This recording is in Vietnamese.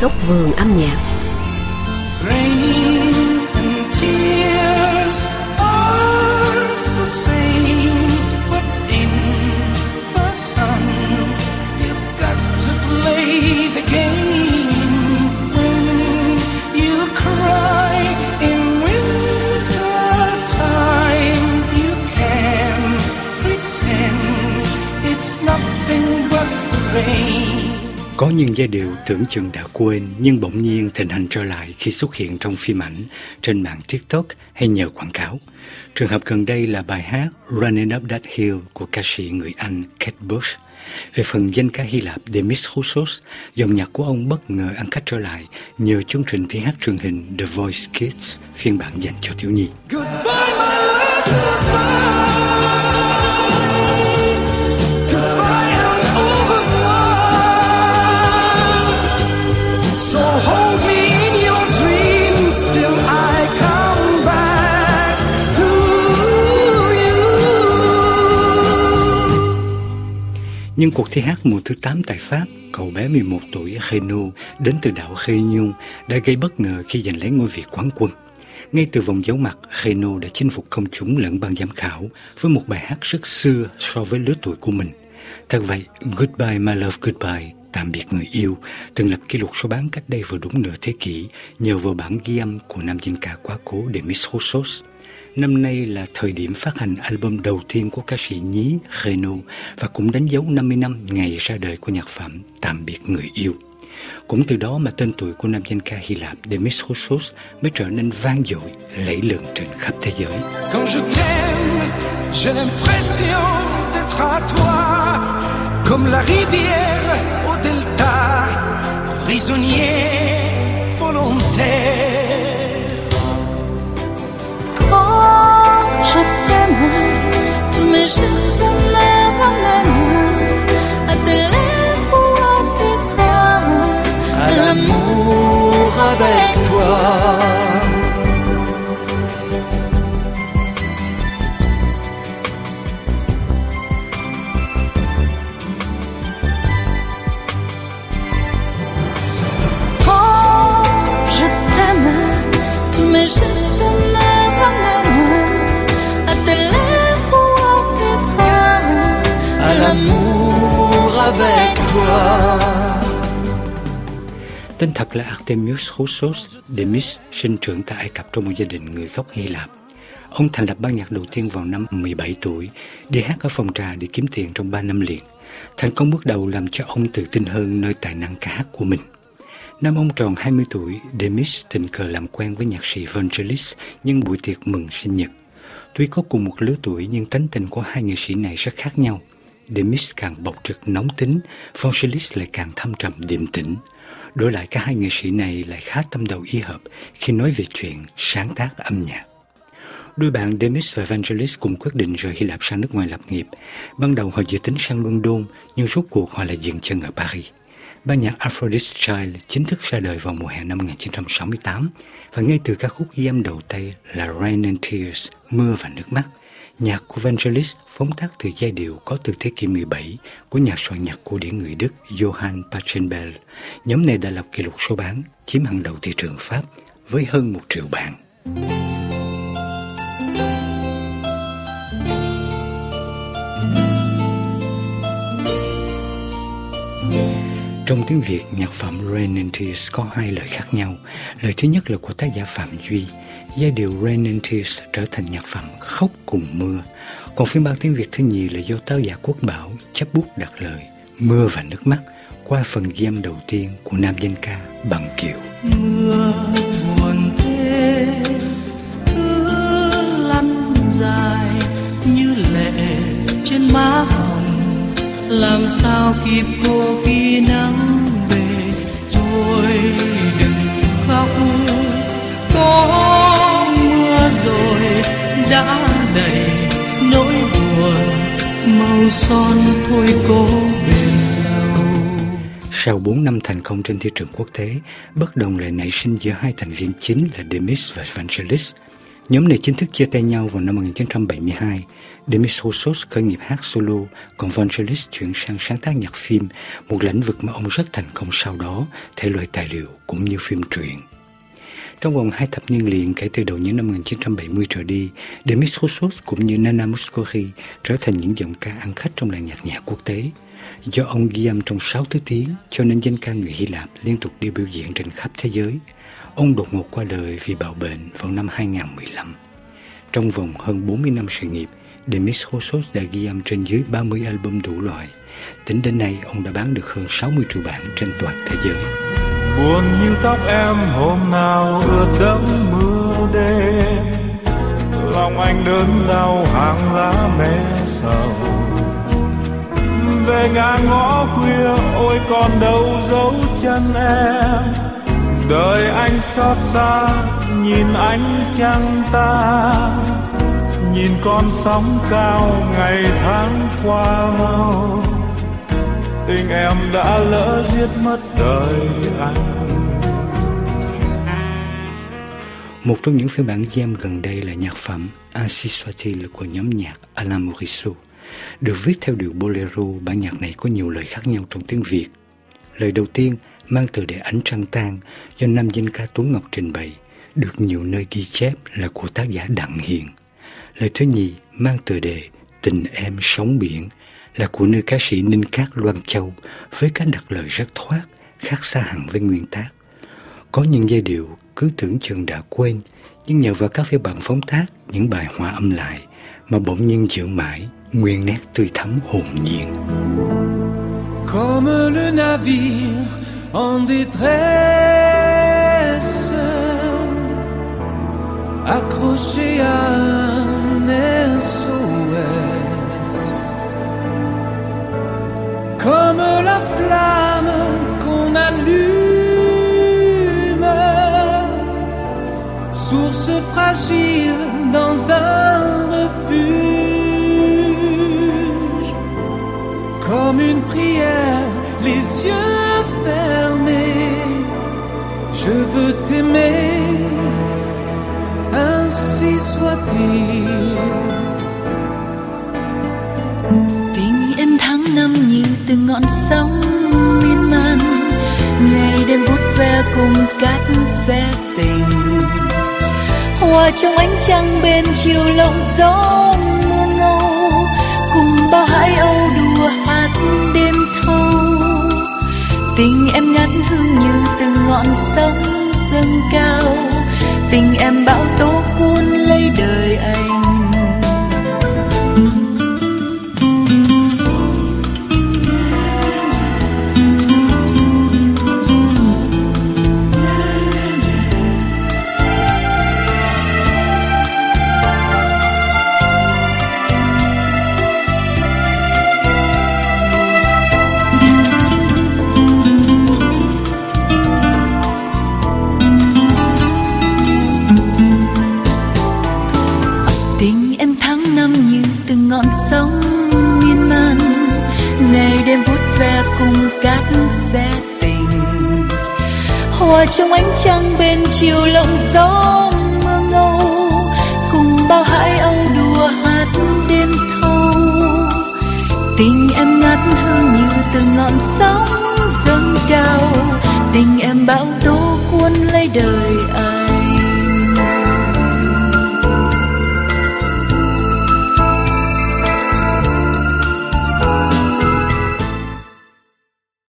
góc vườn âm nhạc. Rain and tears are the same, but in the sun, you've got to play the game. When you cry in winter time, you can pretend it's nothing but the rain. Có những giai điệu tưởng chừng đã quên nhưng bỗng nhiên thịnh hành trở lại khi xuất hiện trong phim ảnh, trên mạng TikTok hay nhờ quảng cáo. Trường hợp gần đây là bài hát Running Up That Hill của ca sĩ người Anh Kate Bush. Về phần danh ca Hy Lạp Demis Roussos, dòng nhạc của ông bất ngờ ăn khách trở lại nhờ chương trình thi hát truyền hình The Voice Kids phiên bản dành cho thiếu nhi. Goodbye, my love, goodbye. Nhưng cuộc thi hát mùa thứ 8 tại Pháp, cậu bé 11 tuổi Renu đến từ đảo Réunion đã gây bất ngờ khi giành lấy ngôi vị quán quân. Ngay từ vòng giấu mặt, Renu đã chinh phục công chúng lẫn ban giám khảo với một bài hát rất xưa so với lứa tuổi của mình. Thật vậy, Goodbye My Love Goodbye, tạm biệt người yêu, từng lập kỷ lục số bán cách đây vừa đúng nửa thế kỷ nhờ vào bản ghi âm của nam danh ca quá cố Demis Roussos. Năm nay là thời điểm phát hành album đầu tiên của ca sĩ nhí Renu và cũng đánh dấu 50 năm ngày ra đời của nhạc phẩm Tạm biệt người yêu. Cũng từ đó mà tên tuổi của nam danh ca Hy Lạp Demis Roussos mới trở nên vang dội, lẫy lừng trên khắp thế giới. Quand je t'aime, j'ai l'impression d'être à toi, comme la rivière au delta, prisonnier volontaire. L'amour avec toi. Tên thật là Artemius Roussos Demis, sinh trưởng tại Ai Cập trong một gia đình người gốc Hy Lạp. Ông thành lập ban nhạc đầu tiên vào năm 17 tuổi, đi hát ở phòng trà để kiếm tiền trong 3 năm liền. Thành công bước đầu làm cho ông tự tin hơn nơi tài năng ca hát của mình. Năm ông tròn 20 tuổi, Demis tình cờ làm quen với nhạc sĩ Vangelis nhân buổi tiệc mừng sinh nhật. Tuy có cùng một lứa tuổi nhưng tánh tình của hai nghệ sĩ này rất khác nhau. Demis càng bộc trực nóng tính, Vangelis lại càng thâm trầm điềm tĩnh. Đổi lại cả hai nghệ sĩ này lại khá tâm đầu ý hợp khi nói về chuyện sáng tác âm nhạc. Đôi bạn Demis và Vangelis cùng quyết định rời Hy Lạp sang nước ngoài lập nghiệp. Ban đầu họ dự tính sang London, nhưng rốt cuộc họ lại dừng chân ở Paris. Ban nhạc Aphrodite Child chính thức ra đời vào mùa hè năm 1968 và ngay từ ca khúc ghi âm đầu tay là Rain and Tears, Mưa và Nước Mắt. Nhạc của Vangelis phóng tác từ giai điệu có từ thế kỷ 17 của nhà soạn nhạc cổ điển người Đức Johann Pachelbel. Nhóm này đã lập kỷ lục số bán, chiếm hàng đầu thị trường Pháp với hơn một triệu bản. Trong tiếng Việt, nhạc phẩm Rain Tears có hai lời khác nhau. Lời thứ nhất là của tác giả Phạm Duy. Giai điệu Rain and Tears trở thành nhạc phẩm Khóc cùng mưa. Còn phiên bản tiếng Việt thứ nhì là do tác giả Quốc Bảo chấp bút đặt lời, Mưa và nước mắt, qua phần ghi âm đầu tiên của nam danh ca Bằng Kiều. Mưa buồn thế, cứ lăn dài như lệ trên má hồng làm sao kịp cô khi nắng về trôi màu son thôi cố bền lâu Sau 4 năm thành công trên thị trường quốc tế, bất đồng lại nảy sinh giữa hai thành viên chính là Demis và Vangelis. Nhóm này chính thức chia tay nhau vào năm 1972. Demis Roussos khởi nghiệp hát solo, còn Vangelis chuyển sang sáng tác nhạc phim, một lĩnh vực mà ông rất thành công sau đó, thể loại tài liệu cũng như phim truyện. Trong vòng hai thập niên liền kể từ đầu những năm 1970 trở đi, Demis Roussos cũng như Nana Mouskouri trở thành những giọng ca ăn khách trong làng nhạc nhạc quốc tế. Do ông ghi âm trong 6 thứ tiếng, cho nên danh ca người Hy Lạp liên tục đi biểu diễn trên khắp thế giới. Ông đột ngột qua đời vì bạo bệnh vào năm 2015. Trong vòng hơn 40 năm sự nghiệp, Demis Roussos đã ghi âm trên dưới 30 album đủ loại. Tính đến nay, ông đã bán được hơn 60 triệu bản trên toàn thế giới. Buồn như tóc em hôm nào ướt đẫm mưa đêm. Lòng anh đớn đau, hàng lá mẹ sầu. Về ngã ngõ khuya, ôi còn đâu dấu chân em. Đời anh xót xa, nhìn ánh trăng ta. Nhìn con sóng cao ngày tháng qua mau. Tình em đã lỡ giết mất đời anh Một trong những phiên bản jam gần đây là nhạc phẩm Asiswatil của nhóm nhạc Alain Morisot. Được viết theo điệu bolero, bản nhạc này có nhiều lời khác nhau trong tiếng Việt. Lời đầu tiên mang từ đề ánh trăng tan do nam danh ca Tuấn Ngọc trình bày, được nhiều nơi ghi chép là của tác giả Đặng Hiền. Lời thứ nhì mang tựa đề Tình em sóng biển là của nữ ca sĩ Ninh Cát Loan Châu với cách đặt lời rất thoát, khác xa hẳn với nguyên tác. Có những giai điệu cứ tưởng chừng đã quên, nhưng nhờ vào các phiên bản phóng tác những bài hòa âm lại mà bỗng nhiên giữ mãi nguyên nét tươi thắm hồn nhiên. Comme le navire en détresse accroché à comme la flamme fragile dans un refuge, comme une prière, les yeux fermés, je veux t'aimer, ainsi soit-il. năm như từng ngọn sóng miên man. Ngày đêm vút ve cùng cát xe tình hòa trong ánh trăng bên chiều lộng gió mưa ngâu, cùng bao hải âu đùa hát đêm thâu. Tình em ngát hương như từng ngọn sóng dâng cao, tình em bão tố cuốn hòa trong ánh trăng bên chiều lộng gió mưa ngâu, cùng bao hải âu đùa hát đêm thâu. Tình em ngát hương như từng ngọn sóng dâng cao, tình em bão tố